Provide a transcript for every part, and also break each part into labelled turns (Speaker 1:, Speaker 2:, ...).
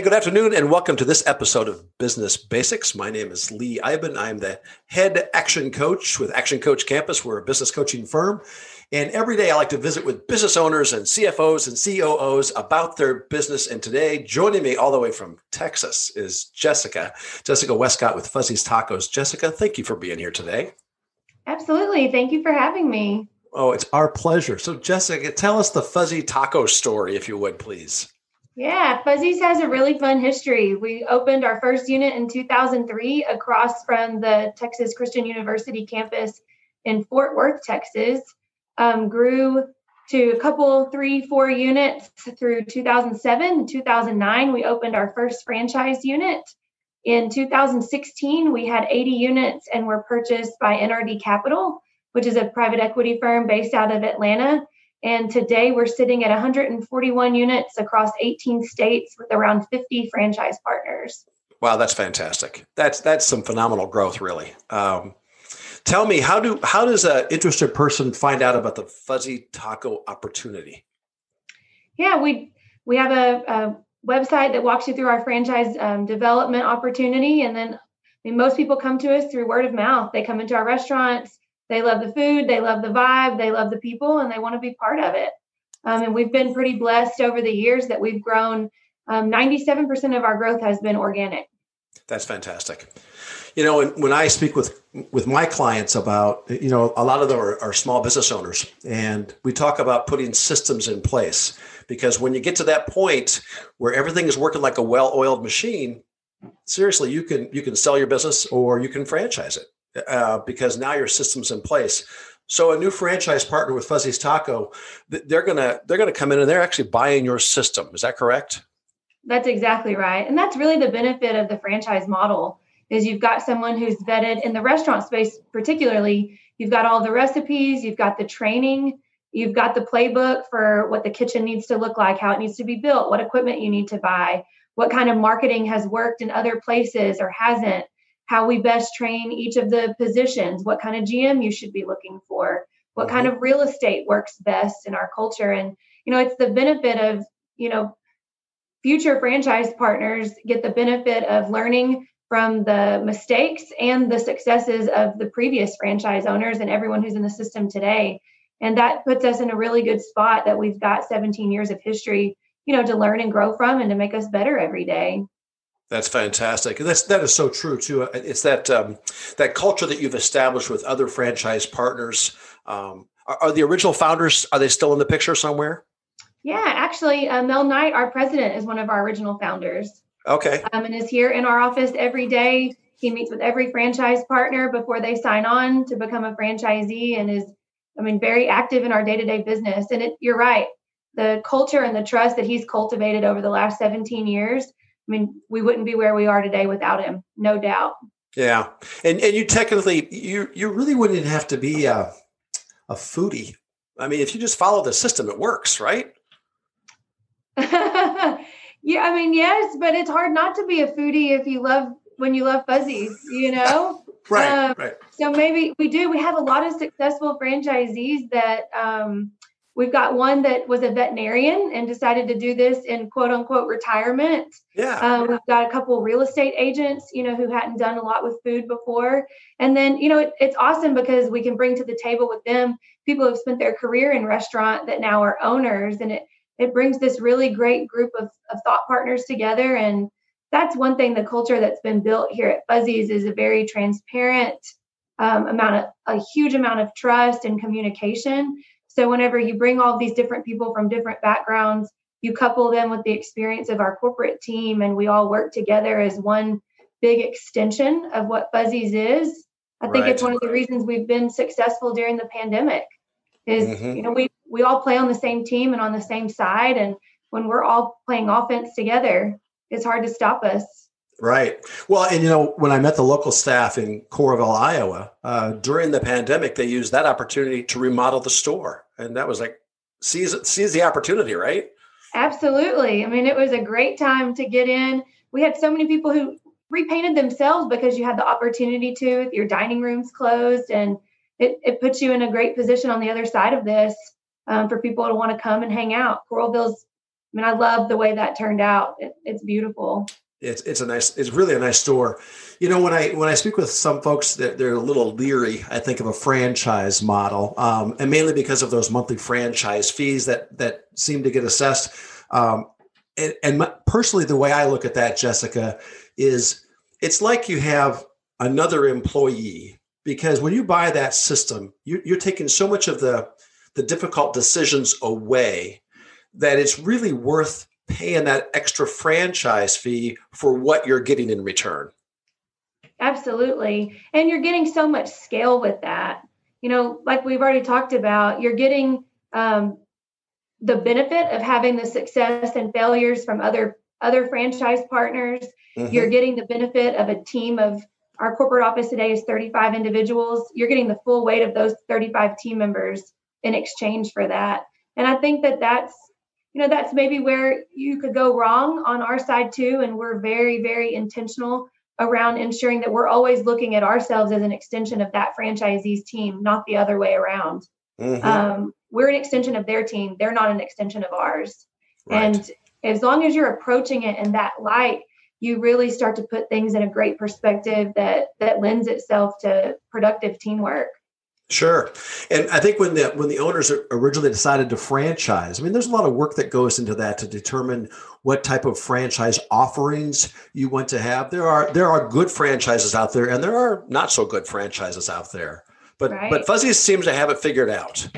Speaker 1: Hey, good afternoon, and welcome to this episode of Business Basics. My name is Lee Iben. I'm the head action coach with Action Coach Campus. We're a business coaching firm. And every day I like to visit with business owners and CFOs and COOs about their business. And today, joining me all the way from Texas is Jessica, Jessica Westcott with Fuzzy's Tacos. Jessica, thank you for being here today.
Speaker 2: Absolutely. Thank you for having me.
Speaker 1: Oh, it's our pleasure. So, Jessica, tell us the Fuzzy Taco story, if you would, please.
Speaker 2: Yeah, Fuzzy's has a really fun history. We opened our first unit in 2003 across from the Texas Christian University campus in Fort Worth, Texas. Um, grew to a couple, three, four units through 2007. In 2009, we opened our first franchise unit. In 2016, we had 80 units and were purchased by NRD Capital, which is a private equity firm based out of Atlanta. And today we're sitting at 141 units across 18 states with around 50 franchise partners.
Speaker 1: Wow, that's fantastic. That's that's some phenomenal growth, really. Um, tell me, how do how does an interested person find out about the Fuzzy Taco opportunity?
Speaker 2: Yeah, we we have a, a website that walks you through our franchise um, development opportunity, and then I mean, most people come to us through word of mouth. They come into our restaurants they love the food, they love the vibe, they love the people, and they want to be part of it. Um, and we've been pretty blessed over the years that we've grown. Um, 97% of our growth has been organic.
Speaker 1: That's fantastic. You know, when, when I speak with with my clients about, you know, a lot of them are, are small business owners, and we talk about putting systems in place because when you get to that point where everything is working like a well-oiled machine, seriously, you can you can sell your business or you can franchise it uh, because now your system's in place. So a new franchise partner with Fuzzy's Taco, they're gonna they're gonna come in and they're actually buying your system. Is that correct?
Speaker 2: That's exactly right, and that's really the benefit of the franchise model. Is you've got someone who's vetted in the restaurant space, particularly. You've got all the recipes, you've got the training, you've got the playbook for what the kitchen needs to look like, how it needs to be built, what equipment you need to buy, what kind of marketing has worked in other places or hasn't how we best train each of the positions, what kind of GM you should be looking for, what kind mm-hmm. of real estate works best in our culture. And, you know, it's the benefit of, you know, future franchise partners get the benefit of learning from the mistakes and the successes of the previous franchise owners and everyone who's in the system today. And that puts us in a really good spot that we've got 17 years of history, you know, to learn and grow from and to make us better every day.
Speaker 1: That's fantastic. And That's that is so true too. It's that um, that culture that you've established with other franchise partners. Um, are, are, the original founders are they still in the picture somewhere?
Speaker 2: Yeah, actually, uh, Mel Knight, our president, is one of our original founders.
Speaker 1: Okay.
Speaker 2: Um, and is here in our office every day. He meets with every franchise partner before they sign on to become a franchisee, and is, I mean, very active in our day to day business. And it, you're right, the culture and the trust that he's cultivated over the last 17 years mean, we wouldn't be where we are today without him, no doubt.
Speaker 1: Yeah, and and you technically you you really wouldn't have to be a, a foodie. I mean, if you just follow the system, it works, right?
Speaker 2: yeah, I mean, yes, but it's hard not to be a foodie if you love when you love fuzzies, you know.
Speaker 1: right, um, right.
Speaker 2: So maybe we do. We have a lot of successful franchisees that um, We've got one that was a veterinarian and decided to do this in quote unquote retirement.
Speaker 1: Yeah.
Speaker 2: Um, we've got a couple real estate agents, you know, who hadn't done a lot with food before. And then, you know, it, it's awesome because we can bring to the table with them people who've spent their career in restaurant that now are owners. And it, it brings this really great group of, of thought partners together. And that's one thing the culture that's been built here at Fuzzy's is a very transparent um, amount of a huge amount of trust and communication so whenever you bring all these different people from different backgrounds, you couple them with the experience of our corporate team, and we all work together as one big extension of what Fuzzy's is. I think right. it's one of the reasons we've been successful during the pandemic. Is mm-hmm. you know we we all play on the same team and on the same side, and when we're all playing offense together, it's hard to stop us.
Speaker 1: Right. Well, and you know, when I met the local staff in Coralville, Iowa, uh, during the pandemic, they used that opportunity to remodel the store, and that was like seize seize the opportunity, right?
Speaker 2: Absolutely. I mean, it was a great time to get in. We had so many people who repainted themselves because you had the opportunity to. Your dining rooms closed, and it it puts you in a great position on the other side of this um, for people to want to come and hang out. Coralville's I mean, I love the way that turned out. It, it's beautiful.
Speaker 1: It's it's a nice it's really a nice store. You know, when I when I speak with some folks, that they're, a little leery. I think of a franchise model, um, and mainly because of those monthly franchise fees that that seem to get assessed. Um, and, and my, personally, the way I look at that, Jessica, is it's like you have another employee because when you buy that system, you, you're taking so much of the the difficult decisions away that it's really worth paying that extra franchise fee for what you're getting in return.
Speaker 2: Absolutely. And you're getting so much scale with that. You know, like we've already talked about, you're getting um, the benefit of having the success and failures from other other franchise partners. Mm-hmm. You're getting the benefit of a team of our corporate office today is 35 individuals. You're getting the full weight of those 35 team members in exchange for that. And I think that that's you know that's maybe where you could go wrong on our side too and we're very very intentional around ensuring that we're always looking at ourselves as an extension of that franchisee's team not the other way around mm-hmm. um, we're an extension of their team they're not an extension of ours right. and as long as you're approaching it in that light you really start to put things in a great perspective that that lends itself to productive teamwork
Speaker 1: Sure, and I think when the when the owners originally decided to franchise, I mean, there's a lot of work that goes into that to determine what type of franchise offerings you want to have. There are there are good franchises out there, and there are not so good franchises out there. But right. but Fuzzy seems to have it figured out.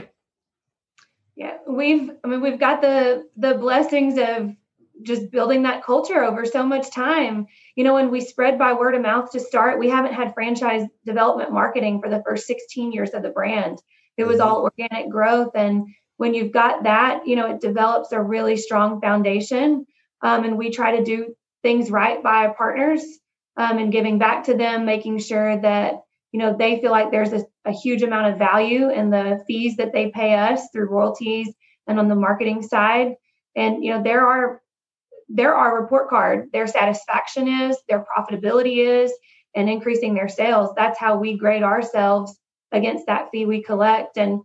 Speaker 2: Yeah, we've I mean we've got the the blessings of just building that culture over so much time. You know, when we spread by word of mouth to start, we haven't had franchise development marketing for the first 16 years of the brand. It was mm-hmm. all organic growth. And when you've got that, you know, it develops a really strong foundation. Um, and we try to do things right by our partners um, and giving back to them, making sure that, you know, they feel like there's a, a huge amount of value in the fees that they pay us through royalties and on the marketing side. And, you know, there are they're our report card. Their satisfaction is, their profitability is, and increasing their sales. That's how we grade ourselves against that fee we collect. And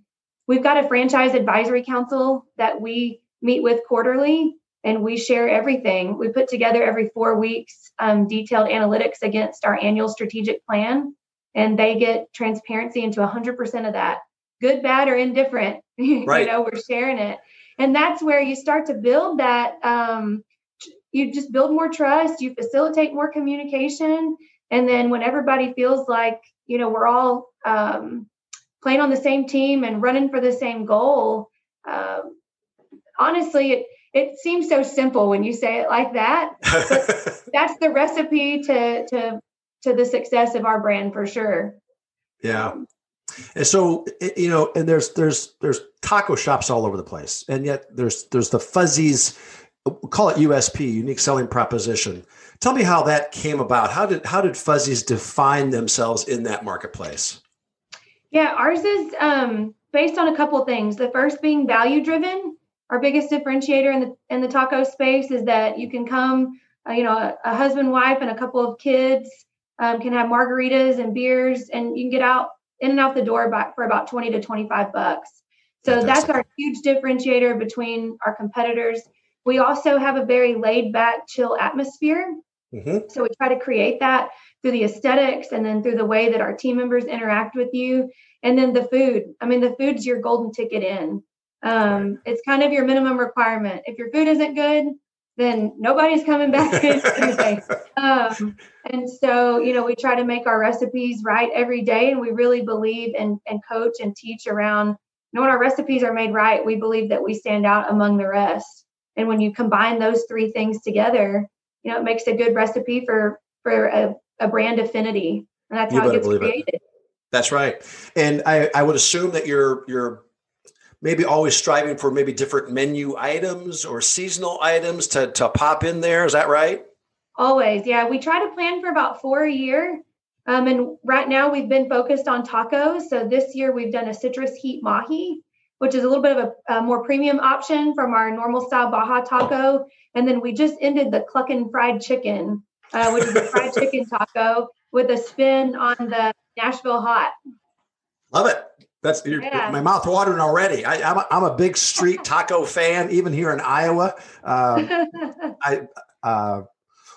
Speaker 2: we've got a franchise advisory council that we meet with quarterly and we share everything. We put together every four weeks um, detailed analytics against our annual strategic plan, and they get transparency into 100% of that, good, bad, or indifferent. Right. you know, we're sharing it. And that's where you start to build that um, you just build more trust, you facilitate more communication. And then when everybody feels like, you know, we're all um, playing on the same team and running for the same goal, um, honestly, it, it seems so simple when you say it like that. That's the recipe to, to, to the success of our brand for sure.
Speaker 1: Yeah. And so you know, and there's there's there's taco shops all over the place, and yet there's there's the fuzzies call it USP, unique selling proposition. Tell me how that came about. How did how did Fuzzies define themselves in that marketplace?
Speaker 2: Yeah, ours is um, based on a couple things. The first being value driven. Our biggest differentiator in the in the taco space is that you can come, uh, you know, a, a, husband, wife, and a couple of kids um, can have margaritas and beers, and you can get out in and out the door by, for about twenty to twenty five bucks. So Fantastic. that's our huge differentiator between our competitors. We also have a very laid back, chill atmosphere. Mm-hmm. So we try to create that through the aesthetics and then through the way that our team members interact with you. And then the food. I mean, the food's your golden ticket in. Um, it's kind of your minimum requirement. If your food isn't good, then nobody's coming back um, and so, you know, we try to make our recipes right every day, and we really believe and and coach and teach around. You know, when our recipes are made right, we believe that we stand out among the rest. And when you combine those three things together, you know, it makes a good recipe for for a, a brand affinity. And that's you how it gets created. It.
Speaker 1: That's right. And I, I would assume that you're you're maybe always striving for maybe different menu items or seasonal items to, to pop in there. Is that right?
Speaker 2: Always. Yeah. We try to plan for about four a year. Um, and right now we've been focused on tacos. So this year we've done a citrus heat mahi, which is a little bit of a, a, more premium option from our normal style Baja taco. And then we just ended the Cluckin' Fried Chicken, uh, which is a fried chicken taco with a spin on the Nashville hot.
Speaker 1: Love it. That's yeah. my mouth watering already. I, am a, I'm a big street taco fan, even here in Iowa. Uh, I uh,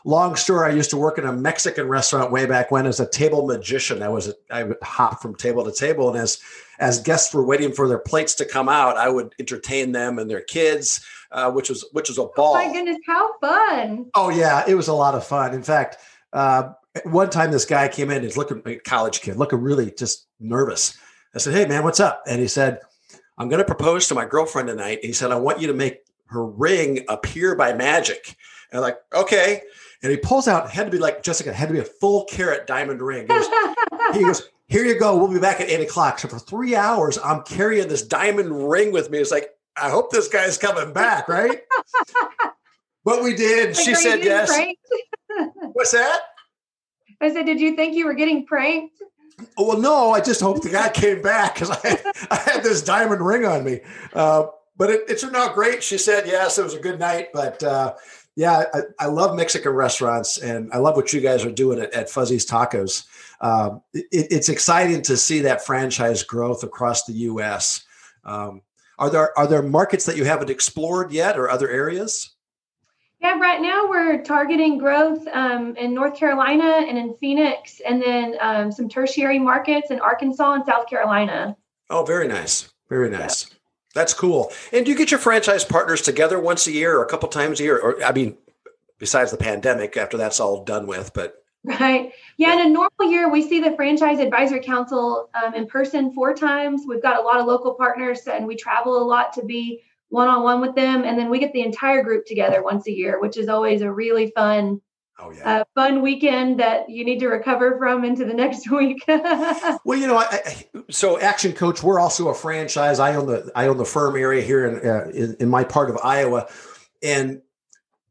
Speaker 1: long story. I used to work in a Mexican restaurant way back when as a table magician. I was a, I would hop from table to table, and as as guests were waiting for their plates to come out, I would entertain them and their kids, uh, which was which was a ball.
Speaker 2: Oh my goodness, how fun!
Speaker 1: Oh yeah, it was a lot of fun. In fact, uh, one time this guy came in. He's looking like a college kid, looking really just nervous. I said, "Hey man, what's up?" And he said, "I'm going to propose to my girlfriend tonight." And He said, "I want you to make her ring appear by magic." And I'm like, okay. And he pulls out, had to be like Jessica, had to be a full carat diamond ring. He goes, he goes, here you go. We'll be back at eight o'clock. So for three hours, I'm carrying this diamond ring with me. It's like, I hope this guy's coming back, right? but we did. Like, she said yes. What's that?
Speaker 2: I said, did you think you were getting pranked?
Speaker 1: Oh, well, no, I just hope the guy came back because I, I had this diamond ring on me. Uh, but it, it, turned out great. She said yes, it was a good night. But uh, yeah, I, I, love Mexican restaurants, and I love what you guys are doing at, at Fuzzy's Tacos. Um, it, it's exciting to see that franchise growth across the U.S. Um, are there are there markets that you haven't explored yet, or other areas?
Speaker 2: Yeah, right now we're targeting growth um, in North Carolina and in Phoenix, and then um, some tertiary markets in Arkansas and South Carolina.
Speaker 1: Oh, very nice, very nice. Yeah. That's cool. And do you get your franchise partners together once a year or a couple times a year? Or I mean, besides the pandemic, after that's all done with, but
Speaker 2: right. Yeah, in a normal year, we see the franchise advisory council um, in person four times. We've got a lot of local partners, and we travel a lot to be one on one with them. And then we get the entire group together once a year, which is always a really fun Oh yeah, uh, fun weekend that you need to recover from into the next week.
Speaker 1: well, you know, I, I, so Action Coach, we're also a franchise. I own the I own the firm area here in uh, in, in, my part of Iowa, and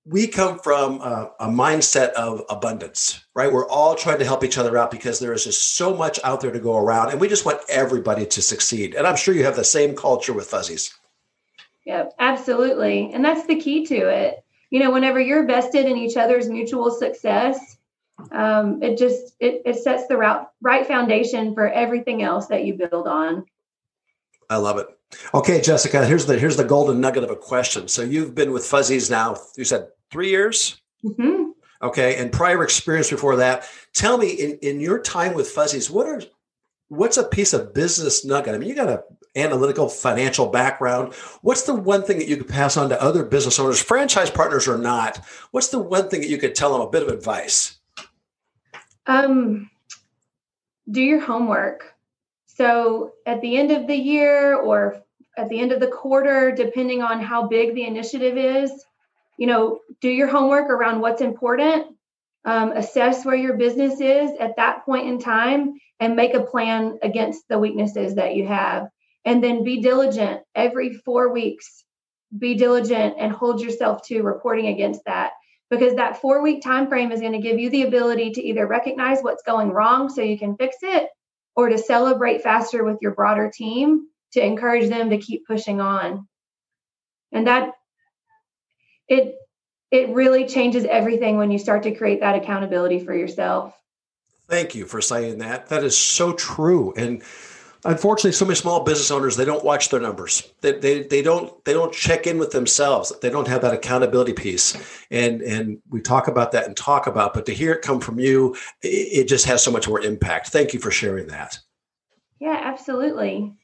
Speaker 1: we come from a, a, mindset of abundance, right? We're all trying to help each other out because there is just so much out there to go around, and we just want everybody to succeed. And I'm sure you have the same culture with Fuzzies.
Speaker 2: Yep, absolutely, and that's the key to it you know whenever you're vested in each other's mutual success um, it just it, it sets the right, right foundation for everything else that you build on
Speaker 1: i love it okay jessica here's the here's the golden nugget of a question so you've been with fuzzies now you said three years mm-hmm. okay and prior experience before that tell me in, in your time with fuzzies what are what's a piece of business nugget i mean you got a analytical financial background. What's the one thing that you could pass on to other business owners, franchise partners or not? What's the one thing that you could tell them a bit of advice?
Speaker 2: Um, do your homework. So at the end of the year or at the end of the quarter, depending on how big the initiative is, you know, do your homework around what's important. Um, assess where your business is at that point in time and make a plan against the weaknesses that you have. And then be diligent. Every four weeks be diligent and hold yourself to reporting against that. Because that four week time frame is going to give you the ability to either recognize what's going wrong so you can fix it or to celebrate faster with your broader team to encourage them to keep pushing on. And that it it really changes everything when you start to create that accountability for yourself.
Speaker 1: Thank you for saying that. That is so true. And unfortunately so many small business owners they don't watch their numbers. They, they, they don't they don't check in with themselves. They don't have that accountability piece. And and we talk about that and talk about but to hear it come from you it, it just has so much more impact. Thank you for sharing that.
Speaker 2: Yeah absolutely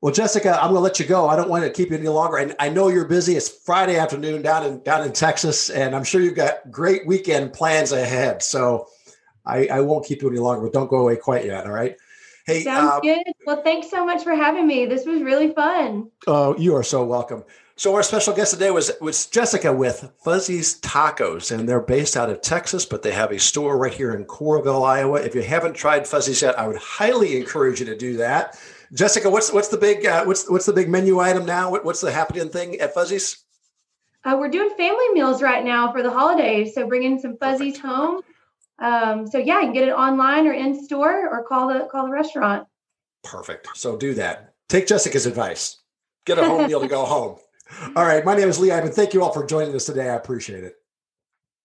Speaker 1: well, Jessica, I'm going to let you go. I don't want to keep you any longer. I, I know you're busy. It's Friday afternoon down in down in Texas, and I'm sure you've got great weekend plans ahead. So I, I won't keep you any longer. But don't go away quite yet. All right.
Speaker 2: Hey, sounds uh, good. Well, thanks so much for having me. This was really fun.
Speaker 1: Oh, you are so welcome. So our special guest today was was Jessica with Fuzzy's Tacos, and they're based out of Texas, but they have a store right here in Coralville, Iowa. If you haven't tried Fuzzy's yet, I would highly encourage you to do that. Jessica, what's what's the big uh, what's what's the big menu item now? What, what's the happening thing at Fuzzy's?
Speaker 2: Uh, we're doing family meals right now for the holidays, so bringing some Fuzzy's Perfect. home um, so yeah, you can get it online or in store or call the call the restaurant.
Speaker 1: Perfect. So do that. Take Jessica's advice. Get a home meal to go home. All right. My name is Lee Iben. Thank you all for joining us today. I appreciate it.